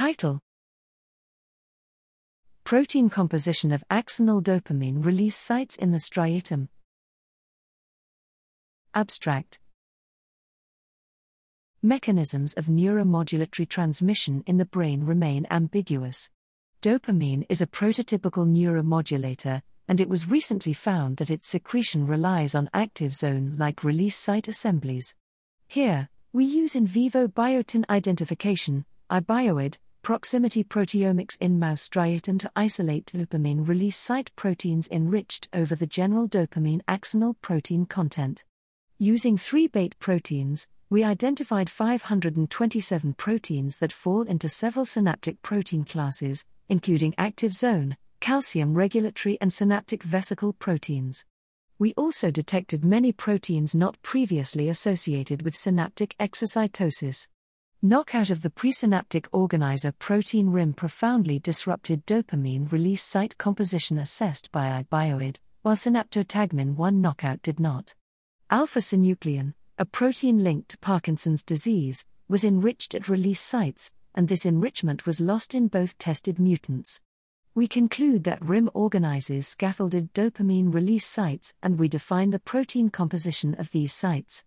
Title Protein composition of axonal dopamine release sites in the striatum. Abstract Mechanisms of neuromodulatory transmission in the brain remain ambiguous. Dopamine is a prototypical neuromodulator, and it was recently found that its secretion relies on active zone like release site assemblies. Here, we use in vivo biotin identification, iBioID, proximity proteomics in mouse striatum to isolate dopamine release site proteins enriched over the general dopamine axonal protein content. Using three bait proteins, we identified 527 proteins that fall into several synaptic protein classes, including active zone, calcium regulatory, and synaptic vesicle proteins. We also detected many proteins not previously associated with synaptic exocytosis. Knockout of the presynaptic organizer protein RIM profoundly disrupted dopamine release site composition assessed by iBioID, while synaptotagmin 1 knockout did not. Alpha synuclein, a protein linked to Parkinson's disease, was enriched at release sites, and this enrichment was lost in both tested mutants. We conclude that RIM organizes scaffolded dopamine release sites and we define the protein composition of these sites.